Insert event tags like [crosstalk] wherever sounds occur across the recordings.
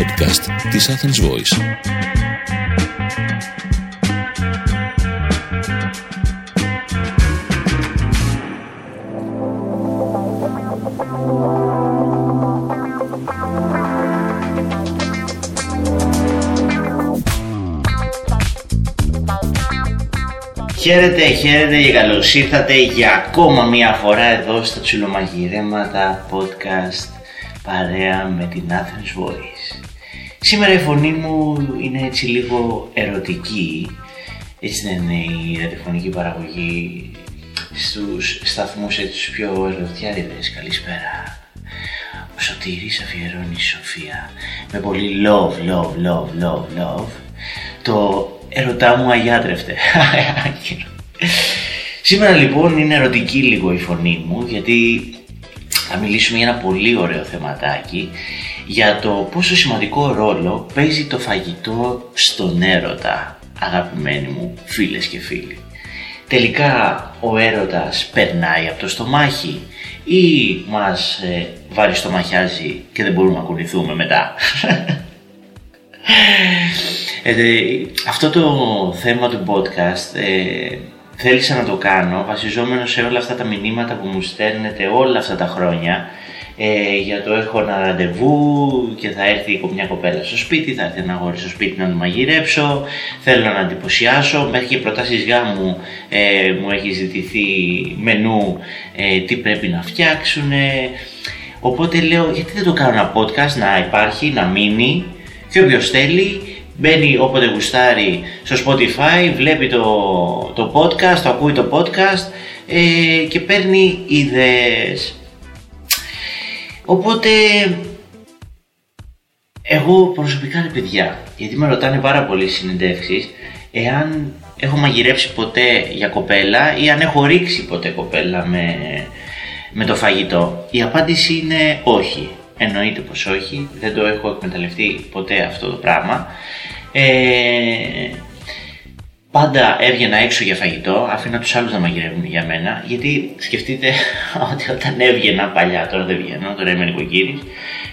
podcast της Athens Voice. Χαίρετε, χαίρετε και καλώς ήρθατε για ακόμα μία φορά εδώ στα Τσουλομαγειρέματα podcast παρέα με την Athens Voice. Σήμερα η φωνή μου είναι έτσι λίγο ερωτική, έτσι δεν είναι η ραδιοφωνική παραγωγή στους σταθμούς έτσι τους πιο ερωτιάριδες. Καλησπέρα. Ο Σωτήρης αφιερώνει η Σοφία με πολύ love, love, love, love, love το ερωτά μου αγιάτρευτε. [laughs] Σήμερα λοιπόν είναι ερωτική λίγο η φωνή μου γιατί θα μιλήσουμε για ένα πολύ ωραίο θεματάκι για το πόσο σημαντικό ρόλο παίζει το φαγητό στον έρωτα αγαπημένοι μου φίλες και φίλοι. Τελικά ο έρωτας περνάει από το στομάχι ή μας ε, βάρει στομαχιάζει και δεν μπορούμε να κουνηθούμε μετά. [laughs] Ε, αυτό το θέμα του podcast ε, θέλησα να το κάνω βασιζόμενο σε όλα αυτά τα μηνύματα που μου στέλνετε όλα αυτά τα χρόνια ε, για το έχω ένα ραντεβού και θα έρθει μια κοπέλα στο σπίτι, θα έρθει ένα αγόρι στο σπίτι να το μαγειρέψω, θέλω να εντυπωσιάσω, μέχρι και προτάσεις γάμου ε, μου έχει ζητηθεί μενού ε, τι πρέπει να φτιάξουν. Οπότε λέω γιατί δεν το κάνω ένα podcast να υπάρχει, να μείνει και όποιος θέλει μπαίνει όποτε γουστάρει στο Spotify, βλέπει το, το podcast, το ακούει το podcast ε, και παίρνει ιδέες. Οπότε εγώ προσωπικά είναι παιδιά, γιατί με ρωτάνε πάρα πολλοί συνεντεύξεις εάν έχω μαγειρέψει ποτέ για κοπέλα ή αν έχω ρίξει ποτέ κοπέλα με, με το φαγητό. Η απάντηση είναι όχι. Εννοείται πως όχι, δεν το έχω εκμεταλλευτεί ποτέ αυτό το πράγμα. Ε, πάντα έβγαινα έξω για φαγητό, αφήνα τους άλλους να μαγειρεύουν για μένα, γιατί σκεφτείτε [laughs] ότι όταν έβγαινα παλιά, τώρα δεν βγαίνω, τώρα είμαι νοικοκύρης,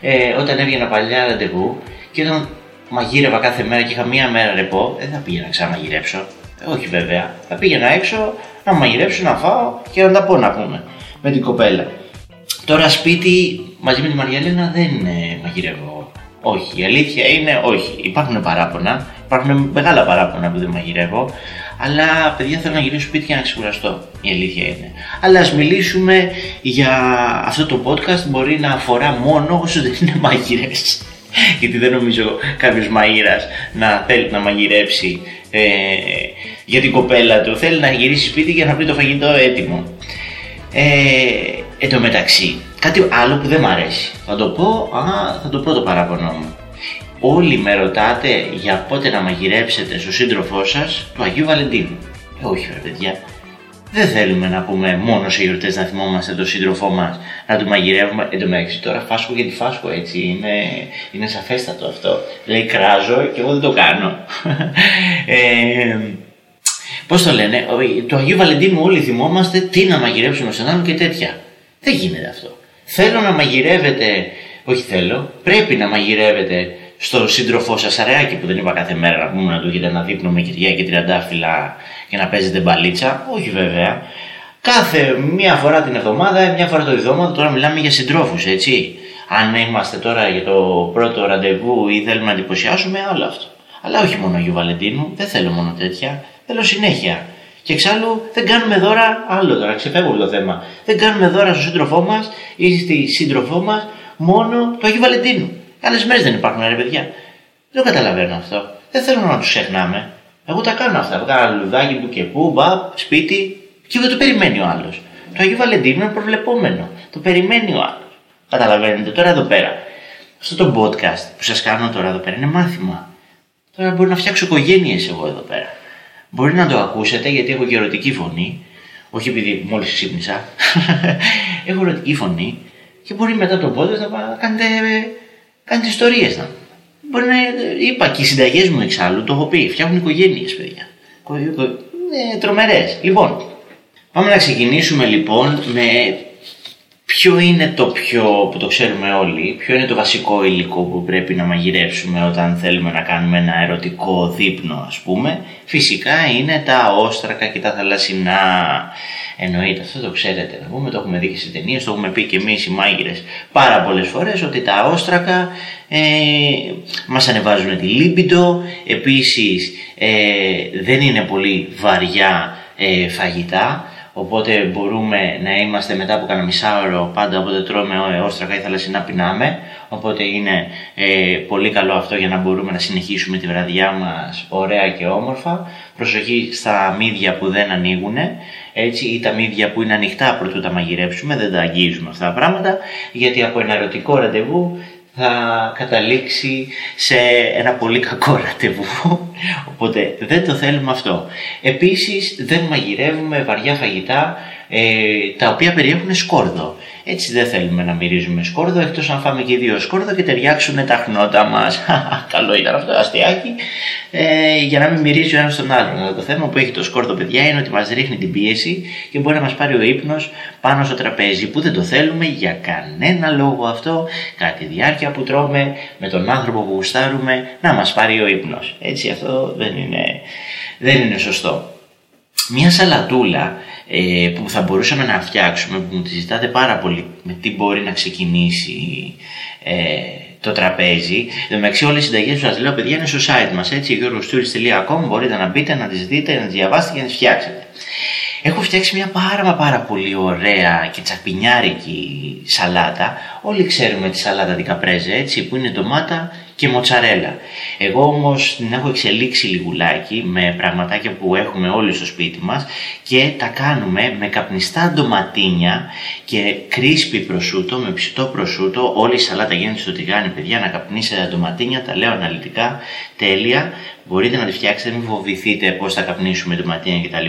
ε, όταν έβγαινα παλιά ραντεβού και όταν μαγείρευα κάθε μέρα και είχα μία μέρα ρεπό, δεν θα πήγαινα να ξαναμαγειρέψω. Ε, όχι βέβαια, θα πήγαινα έξω να μαγειρέψω, να φάω και να τα πω να πούμε με την κοπέλα. Τώρα σπίτι μαζί με τη Μαριαλένα δεν ε, μαγειρεύω. Όχι, η αλήθεια είναι όχι. Υπάρχουν παράπονα, υπάρχουν μεγάλα παράπονα που δεν μαγειρεύω, αλλά παιδιά θέλω να γυρίσω σπίτι για να ξεκουραστώ. Η αλήθεια είναι. Αλλά ας μιλήσουμε για αυτό το podcast μπορεί να αφορά μόνο όσο δεν είναι μαγειρές. [laughs] Γιατί δεν νομίζω κάποιος μαγείρας να θέλει να μαγειρέψει ε, για την κοπέλα του. Θέλει να γυρίσει σπίτι για να βρει το φαγητό έτοιμο. Ε, Εν τω μεταξύ, κάτι άλλο που δεν μ' αρέσει. Θα το πω, α, θα το πω το παράπονο μου. Όλοι με ρωτάτε για πότε να μαγειρέψετε στο σύντροφό σας του Αγίου Βαλεντίνου. Ε, όχι, ρε παιδιά. Δεν θέλουμε να πούμε μόνο σε γιορτές να θυμόμαστε τον σύντροφό μας να του μαγειρεύουμε. Εν τω μεταξύ, τώρα φάσκω γιατί φάσκω έτσι. Είναι, είναι σαφέστατο αυτό. Λέει κράζω και εγώ δεν το κάνω. [laughs] ε, Πώς το λένε, το Αγίου Βαλεντίνου όλοι θυμόμαστε τι να μαγειρέψουμε στον άλλον και τέτοια. Δεν γίνεται αυτό. Θέλω να μαγειρεύετε, όχι θέλω, πρέπει να μαγειρεύετε στον σύντροφό σας αρεάκι που δεν είπα κάθε μέρα να πούμε να του έχετε ένα δείπνο με κυριά και τριαντάφυλλα και να παίζετε μπαλίτσα. Όχι βέβαια. Κάθε μία φορά την εβδομάδα, μία φορά το εβδομάδα, τώρα μιλάμε για συντρόφους, έτσι. Αν είμαστε τώρα για το πρώτο ραντεβού ή θέλουμε να εντυπωσιάσουμε, άλλο αυτό. Αλλά όχι μόνο Αγίου Βαλεντίνου, δεν θέλω μόνο τέτοια. Θέλω συνέχεια. Και εξάλλου δεν κάνουμε δώρα, άλλο τώρα, ξεφεύγω από το θέμα. Δεν κάνουμε δώρα στον σύντροφό μας ή στη σύντροφό μας μόνο το Αγίου Βαλεντίνου. Άλλες μέρες δεν υπάρχουν, ρε παιδιά. Δεν το καταλαβαίνω αυτό. Δεν θέλω να τους ξεχνάμε. Εγώ τα κάνω αυτά. Βγάλω λουδάκι που και που, μπα, σπίτι και δεν το περιμένει ο άλλος. Το Αγίου Βαλεντίνου είναι προβλεπόμενο. Το περιμένει ο άλλος. Καταλαβαίνετε τώρα εδώ πέρα. Αυτό το podcast που σας κάνω τώρα εδώ πέρα είναι μάθημα. Τώρα μπορεί να φτιάξω οικογένειες εγώ εδώ πέρα. Μπορεί να το ακούσετε γιατί έχω και ερωτική φωνή. Όχι επειδή μόλις ξύπνησα. [laughs] έχω ερωτική φωνή και μπορεί μετά το πόδι να κάνετε, κάνετε ιστορίες. Να. Μπορεί να. Είπα και οι συνταγές μου εξάλλου, το έχω πει. Φτιάχνουν οικογένειες, παιδιά. Ε, Τρομερές. Λοιπόν, πάμε να ξεκινήσουμε λοιπόν με Ποιο είναι το πιο, που το ξέρουμε όλοι, ποιο είναι το βασικό υλικό που πρέπει να μαγειρέψουμε όταν θέλουμε να κάνουμε ένα ερωτικό δείπνο ας πούμε. Φυσικά είναι τα όστρακα και τα θαλασσινά. Εννοείται, αυτό το ξέρετε να πούμε, το έχουμε δει και σε ταινίες, το έχουμε πει και εμείς οι μάγειρες πάρα πολλές φορές ότι τα όστρακα ε, μας ανεβάζουν τη λίμπιντο. Επίσης ε, δεν είναι πολύ βαριά ε, φαγητά. Οπότε μπορούμε να είμαστε μετά από κανένα μισάωρο πάντα όποτε τρώμε όστρακα ή θαλασσινά πεινάμε. Οπότε είναι ε, πολύ καλό αυτό για να μπορούμε να συνεχίσουμε τη βραδιά μας ωραία και όμορφα. Προσοχή στα μύδια που δεν ανοίγουν έτσι, ή τα μύδια που είναι ανοιχτά πρωτού τα μαγειρέψουμε, δεν τα αγγίζουμε αυτά τα πράγματα, γιατί από ένα ερωτικό ραντεβού θα καταλήξει σε ένα πολύ κακό ραντεβού. Οπότε δεν το θέλουμε αυτό. Επίσης δεν μαγειρεύουμε βαριά φαγητά ε, τα οποία περιέχουν σκόρδο. Έτσι δεν θέλουμε να μυρίζουμε σκόρδο, εκτός αν φάμε και δύο σκόρδο και ταιριάξουν τα χνότα μας. [laughs] Καλό ήταν αυτό, αστείακι, ε, για να μην μυρίζει ο ένας τον άλλον. Αλλά το θέμα που έχει το σκόρδο, παιδιά, είναι ότι μας ρίχνει την πίεση και μπορεί να μας πάρει ο ύπνος πάνω στο τραπέζι, που δεν το θέλουμε για κανένα λόγο αυτό, κατά τη διάρκεια που τρώμε, με τον άνθρωπο που γουστάρουμε, να μας πάρει ο ύπνος. Έτσι αυτό δεν είναι, δεν είναι σωστό. Μια σαλατούλα ε, που θα μπορούσαμε να φτιάξουμε, που μου τη ζητάτε πάρα πολύ, με τι μπορεί να ξεκινήσει ε, το τραπέζι. Εν μεταξύ, όλες οι συνταγές που σας λέω, παιδιά, είναι στο site μας. Έτσι, γιώργοστούρι.com μπορείτε να μπείτε, να τις δείτε, να τις διαβάσετε και να τις φτιάξετε. Έχω φτιάξει μια πάρα μα πάρα πολύ ωραία και τσαπινιάρικη σαλάτα. Όλοι ξέρουμε τη σαλάτα την καπρέζε, έτσι, που είναι ντομάτα και μοτσαρέλα. Εγώ όμως την έχω εξελίξει λιγουλάκι με πραγματάκια που έχουμε όλοι στο σπίτι μας και τα κάνουμε με καπνιστά ντοματίνια και κρίσπι προσούτο, με ψητό προσούτο. Όλη η σαλάτα γίνεται στο τηγάνι, παιδιά, να καπνίσετε τα ντοματίνια, τα λέω αναλυτικά, τέλεια. Μπορείτε να τη φτιάξετε, μην φοβηθείτε πώς θα καπνίσουμε ντοματίνια κτλ.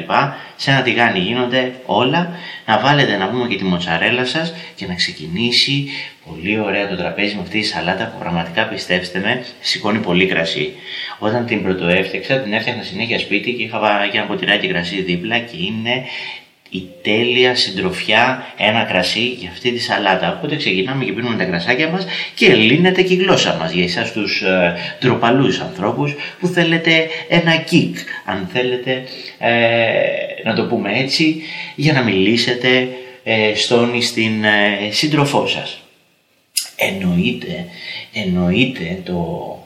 Σε ένα τηγάνι γίνονται όλα. Να βάλετε να πούμε και τη μοτσαρέλα σας και να ξεκινήσει πολύ ωραία το τραπέζι με αυτή τη σαλάτα που πραγματικά πιστέψτε με, σηκώνει πολύ κρασί. Όταν την πρωτοέφτιαξα, την έφτιαχνα συνέχεια σπίτι και είχα και ένα ποτηράκι κρασί δίπλα και είναι η τέλεια συντροφιά, ένα κρασί για αυτή τη σαλάτα. Οπότε ξεκινάμε και πίνουμε τα κρασάκια μας και λύνεται και η γλώσσα μας για εσάς τους ε, τροπαλούς ανθρώπους που θέλετε ένα κικ, αν θέλετε ε, να το πούμε έτσι, για να μιλήσετε ε, στον στην ε, σύντροφό σας. Εννοείται, εννοείται το,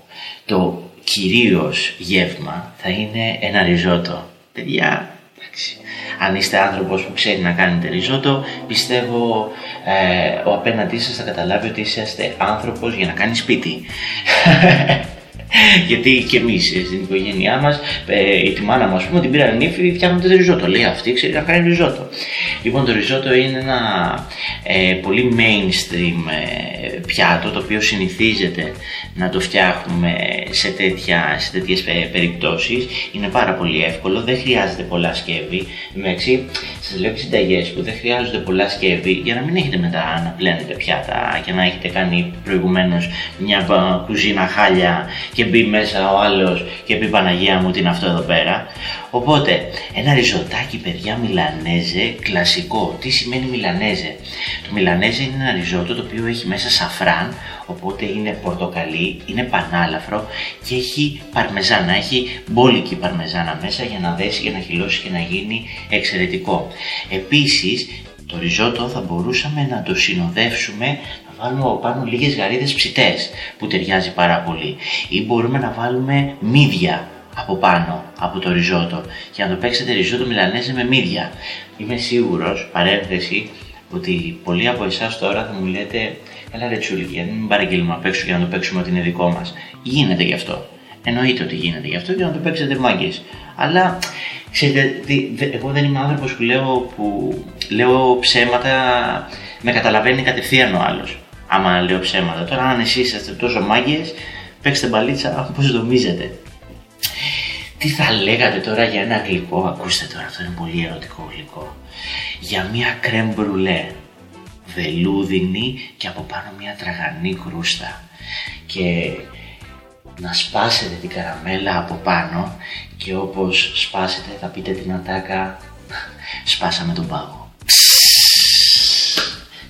το κυρίως γεύμα θα είναι ένα ριζότο. Παιδιά, εντάξει, αν είστε άνθρωπος που ξέρει να κάνετε ριζότο, πιστεύω ε, ο απέναντί σας θα καταλάβει ότι είσαστε άνθρωπος για να κάνεις σπίτι. [laughs] [laughs] Γιατί και εμείς ε, στην οικογένειά μας, ε, τη μάνα μα, πούμε, την πήραν νύφη, φτιάχνουν το ριζότο. Λέει αυτή ξέρει να κάνει ριζότο. Λοιπόν, το ριζότο είναι ένα ε, πολύ mainstream ε, πιάτο το οποίο συνηθίζεται να το φτιάχνουμε σε, τέτοια, σε τέτοιες περιπτώσεις. Είναι πάρα πολύ εύκολο, δεν χρειάζεται πολλά σκεύη. Εντάξει, σας λέω και συνταγές που δεν χρειάζονται πολλά σκεύη για να μην έχετε μετά να πλένετε πιάτα και να έχετε κάνει προηγουμένως μια κουζίνα χάλια και μπει μέσα ο άλλος και πει Παναγία μου τι είναι αυτό εδώ πέρα. Οπότε ένα ριζοτάκι παιδιά μιλανέζε κλασικό. Τι σημαίνει μιλανέζε; Το μιλανέζε είναι ένα ριζότο το οποίο έχει μέσα σαφράν οπότε είναι πορτοκαλί, είναι πανάλαφρο και έχει παρμεζάνα, έχει μπόλικη παρμεζάνα μέσα για να δέσει και να χυλώσει και να γίνει εξαιρετικό. Επίσης το ριζότο θα μπορούσαμε να το συνοδεύσουμε βάλουμε πάνω λίγες γαρίδες ψητές που ταιριάζει πάρα πολύ ή μπορούμε να βάλουμε μύδια από πάνω από το ριζότο και να το παίξετε ριζότο μιλανέζε με μύδια. Είμαι σίγουρος, παρένθεση, ότι πολλοί από εσάς τώρα θα μου λέτε Καλά ρε τσούλη, γιατί μην παραγγείλουμε απ' έξω για να το παίξουμε ότι είναι δικό μας. Γίνεται γι' αυτό. Εννοείται ότι γίνεται γι' αυτό και να το παίξετε μάγκες. Αλλά ξέρετε, εγώ δεν είμαι άνθρωπος που λέω, που λέω ψέματα, με καταλαβαίνει κατευθείαν ο άλλος άμα λέω ψέματα. Τώρα, αν εσείς είστε τόσο μάγκες, παίξτε μπαλίτσα [laughs] όπω νομίζετε. Τι θα λέγατε τώρα για ένα γλυκό, ακούστε τώρα, αυτό είναι πολύ ερωτικό γλυκό. Για μια κρέμ μπρουλέ, βελούδινη και από πάνω μια τραγανή κρούστα. Και να σπάσετε την καραμέλα από πάνω και όπως σπάσετε θα πείτε την ατάκα [laughs] σπάσαμε τον πάγο.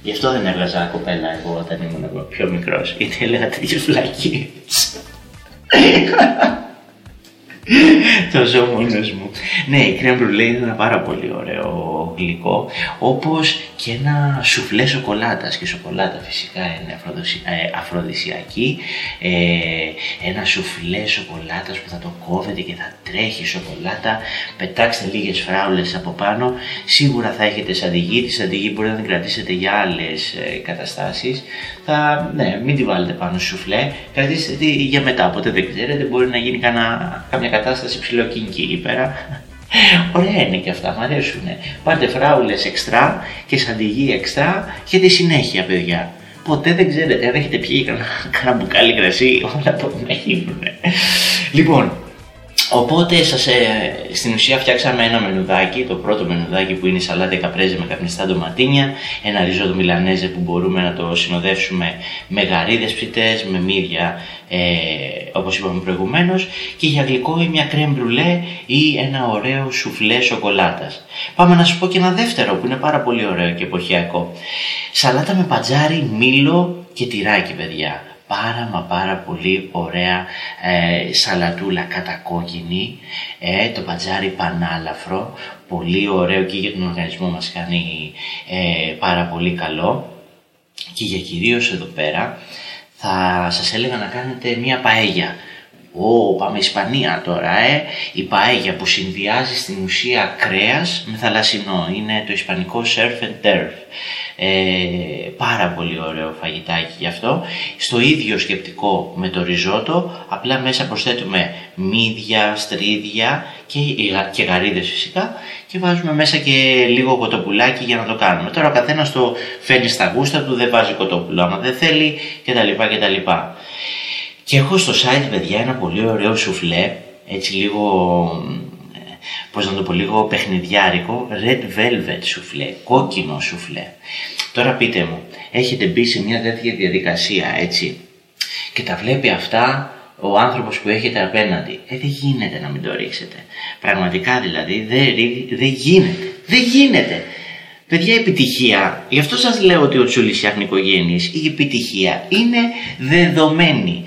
Γι' αυτό δεν έβγαζα κοπέλα εγώ όταν ήμουν πιο μικρός, γιατί έλεγα τέτοιες φλακίες. το ζω μόνος μου. Ναι, η κρέμ μπρουλέ είναι ένα πάρα πολύ ωραίο γλυκό, όπως και ένα σουφλέ σοκολάτας και σοκολάτα φυσικά είναι ε, αφροδισιακή, ε, ένα σουφλέ σοκολάτας που θα το κόβετε και θα τρέχει σοκολάτα, πετάξτε λίγες φράουλες από πάνω, σίγουρα θα έχετε σαντιγί, τη σαντιγί μπορεί να την κρατήσετε για άλλες ε, καταστάσεις, θα, ναι, μην τη βάλετε πάνω σουφλέ, κρατήστε τη για μετά, ποτέ δεν ξέρετε, μπορεί να γίνει κανά, καμιά κατάσταση ψηλοκίνκη εκεί πέρα. Ωραία είναι και αυτά, μου αρέσουν. Πάρτε φράουλες εξτρά και σαντιγί εξτρά και τη συνέχεια, παιδιά. Ποτέ δεν ξέρετε, αν έχετε πιει κανένα μπουκάλι κρασί, όλα το να γίνουν. Λοιπόν, Οπότε σας, ε, στην ουσία φτιάξαμε ένα μενουδάκι, το πρώτο μενουδάκι που είναι η σαλάτα καπρέζε με καπνιστά ντοματίνια, ένα ριζότο μιλανέζε που μπορούμε να το συνοδεύσουμε με γαρίδες ψητές, με μύδια ε, όπως είπαμε προηγουμένως και για γλυκό ή μια κρέμ μπρουλέ ή ένα ωραίο σουφλέ σοκολάτας. Πάμε να σου πω και ένα δεύτερο που είναι πάρα πολύ ωραίο και εποχιακό. Σαλάτα με πατζάρι, μήλο και τυράκι παιδιά πάρα μα πάρα πολύ ωραία ε, σαλατούλα κατακόκκινη, ε, το πατζάρι πανάλαφρο, πολύ ωραίο και για τον οργανισμό μας κάνει ε, πάρα πολύ καλό και για κυρίως εδώ πέρα θα σας έλεγα να κάνετε μία παέγια. Ω, πάμε Ισπανία τώρα, ε. Η παέγια που συνδυάζει στην ουσία κρέας με θαλασσινό. Είναι το ισπανικό surf and turf. Ε, πάρα πολύ ωραίο φαγητάκι γι' αυτό. Στο ίδιο σκεπτικό με το ριζότο, απλά μέσα προσθέτουμε μύδια, στρίδια και, και γαρίδες φυσικά και βάζουμε μέσα και λίγο κοτοπουλάκι για να το κάνουμε. Τώρα ο καθένας το φέρνει στα γούστα του, δεν βάζει κοτόπουλο άμα δεν θέλει κτλ. κτλ. Και έχω στο site παιδιά ένα πολύ ωραίο σουφλέ, έτσι λίγο πώς να το πω λίγο παιχνιδιάρικο, red velvet σουφλέ, κόκκινο σουφλέ. Τώρα πείτε μου, έχετε μπει σε μια τέτοια διαδικασία έτσι και τα βλέπει αυτά ο άνθρωπος που έχετε απέναντι. Ε, δεν γίνεται να μην το ρίξετε. Πραγματικά δηλαδή δεν, δεν γίνεται. Δεν γίνεται. Παιδιά, επιτυχία, γι' αυτό σας λέω ότι ο Τσούλης φτιάχνει οικογένειες, η επιτυχία είναι δεδομένη.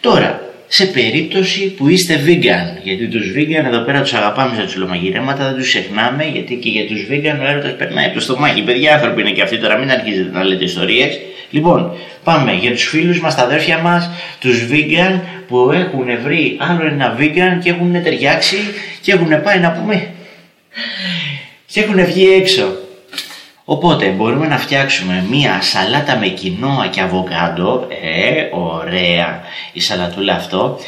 Τώρα, σε περίπτωση που είστε vegan. Γιατί τους vegan εδώ πέρα τους αγαπάμε σαν τσουλομαγειρέματα, δεν τους ξεχνάμε γιατί και για τους vegan ο έρωτας περνάει από το στομάχι. Παιδιά άνθρωποι είναι και αυτοί τώρα, μην αρχίζετε να λέτε ιστορίες. Λοιπόν, πάμε για τους φίλους μας, τα αδέρφια μας, τους vegan που έχουν βρει άλλο ένα vegan και έχουν ταιριάξει και έχουν πάει να πούμε και έχουν βγει έξω. Οπότε μπορούμε να φτιάξουμε μία σαλάτα με κοινόα και αβοκάντο, ε, ωραία η σαλατούλα αυτό,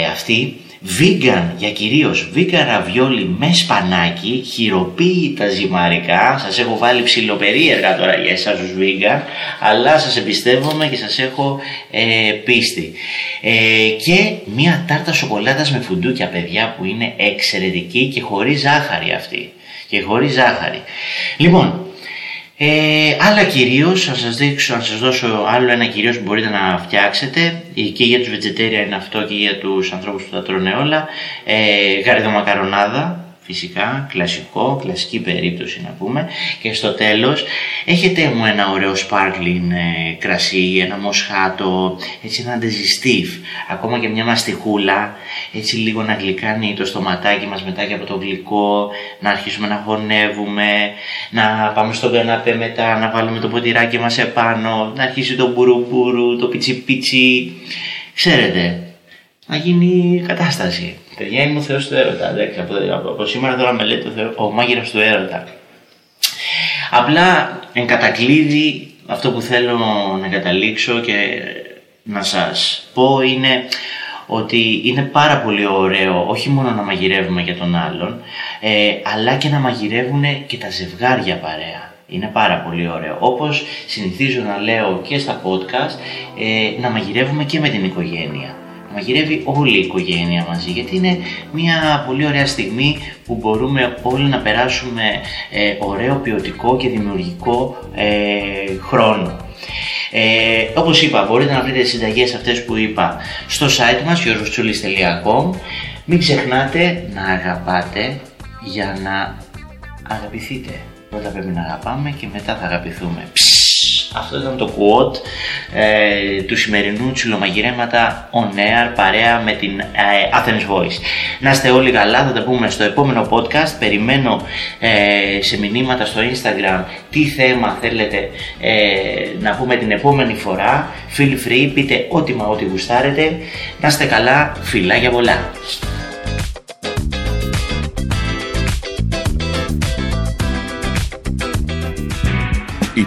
ε, αυτή, vegan για κυρίως vegan ραβιόλι με σπανάκι, χειροποίητα ζυμαρικά, σας έχω βάλει ψιλοπερίεργα τώρα για εσάς τους vegan, αλλά σας εμπιστεύομαι και σας έχω ε, πίστη. Ε, και μία τάρτα σοκολάτας με φουντούκια παιδιά που είναι εξαιρετική και χωρίς ζάχαρη αυτή. Και χωρίς ζάχαρη. Λοιπόν, ε, άλλα κυρίως, θα σας δείξω, να σας δώσω άλλο ένα κυρίως που μπορείτε να φτιάξετε και για τους vegetarian είναι αυτό και για τους ανθρώπους που τα τρώνε όλα. Ε, γαριδομακαρονάδα, φυσικά, κλασικό, κλασική περίπτωση να πούμε. Και στο τέλος έχετε μου ένα ωραίο sparkling ε, κρασί, ένα μοσχάτο, έτσι ένα digestive, ακόμα και μια μαστιχούλα, έτσι λίγο να γλυκάνει το στοματάκι μας μετά και από το γλυκό, να αρχίσουμε να χωνεύουμε, να πάμε στον καναπέ μετά, να βάλουμε το ποτηράκι μας επάνω, να αρχίσει το μπουρουμπουρου, το πιτσι Ξέρετε, να γίνει κατάσταση. Παιδιά είμαι ο Θεός του έρωτα. Εντάξει, από, από, σήμερα τώρα με λέτε ο, Θεός, ο μάγειρας του έρωτα. Απλά εν κατακλείδη αυτό που θέλω να καταλήξω και να σας πω είναι ότι είναι πάρα πολύ ωραίο όχι μόνο να μαγειρεύουμε για τον άλλον ε, αλλά και να μαγειρεύουν και τα ζευγάρια παρέα. Είναι πάρα πολύ ωραίο. Όπως συνηθίζω να λέω και στα podcast, ε, να μαγειρεύουμε και με την οικογένεια μαγειρεύει όλη η οικογένεια μαζί γιατί είναι μια πολύ ωραία στιγμή που μπορούμε όλοι να περάσουμε ε, ωραίο ποιοτικό και δημιουργικό ε, χρόνο. Ε, όπως είπα μπορείτε να βρείτε τις συνταγές αυτές που είπα στο site μας γιώργοστουλής.com Μην ξεχνάτε να αγαπάτε για να αγαπηθείτε. Πρώτα πρέπει να αγαπάμε και μετά θα αγαπηθούμε. Αυτό ήταν το quote ε, του σημερινού τσιλομαγειρέματα on air παρέα με την ε, Athens Voice. Να είστε όλοι καλά, θα τα πούμε στο επόμενο podcast. Περιμένω ε, σε μηνύματα στο Instagram τι θέμα θέλετε ε, να πούμε την επόμενη φορά. Feel free, πείτε ό,τι μα ό,τι γουστάρετε. Να είστε καλά, φιλάκια πολλά.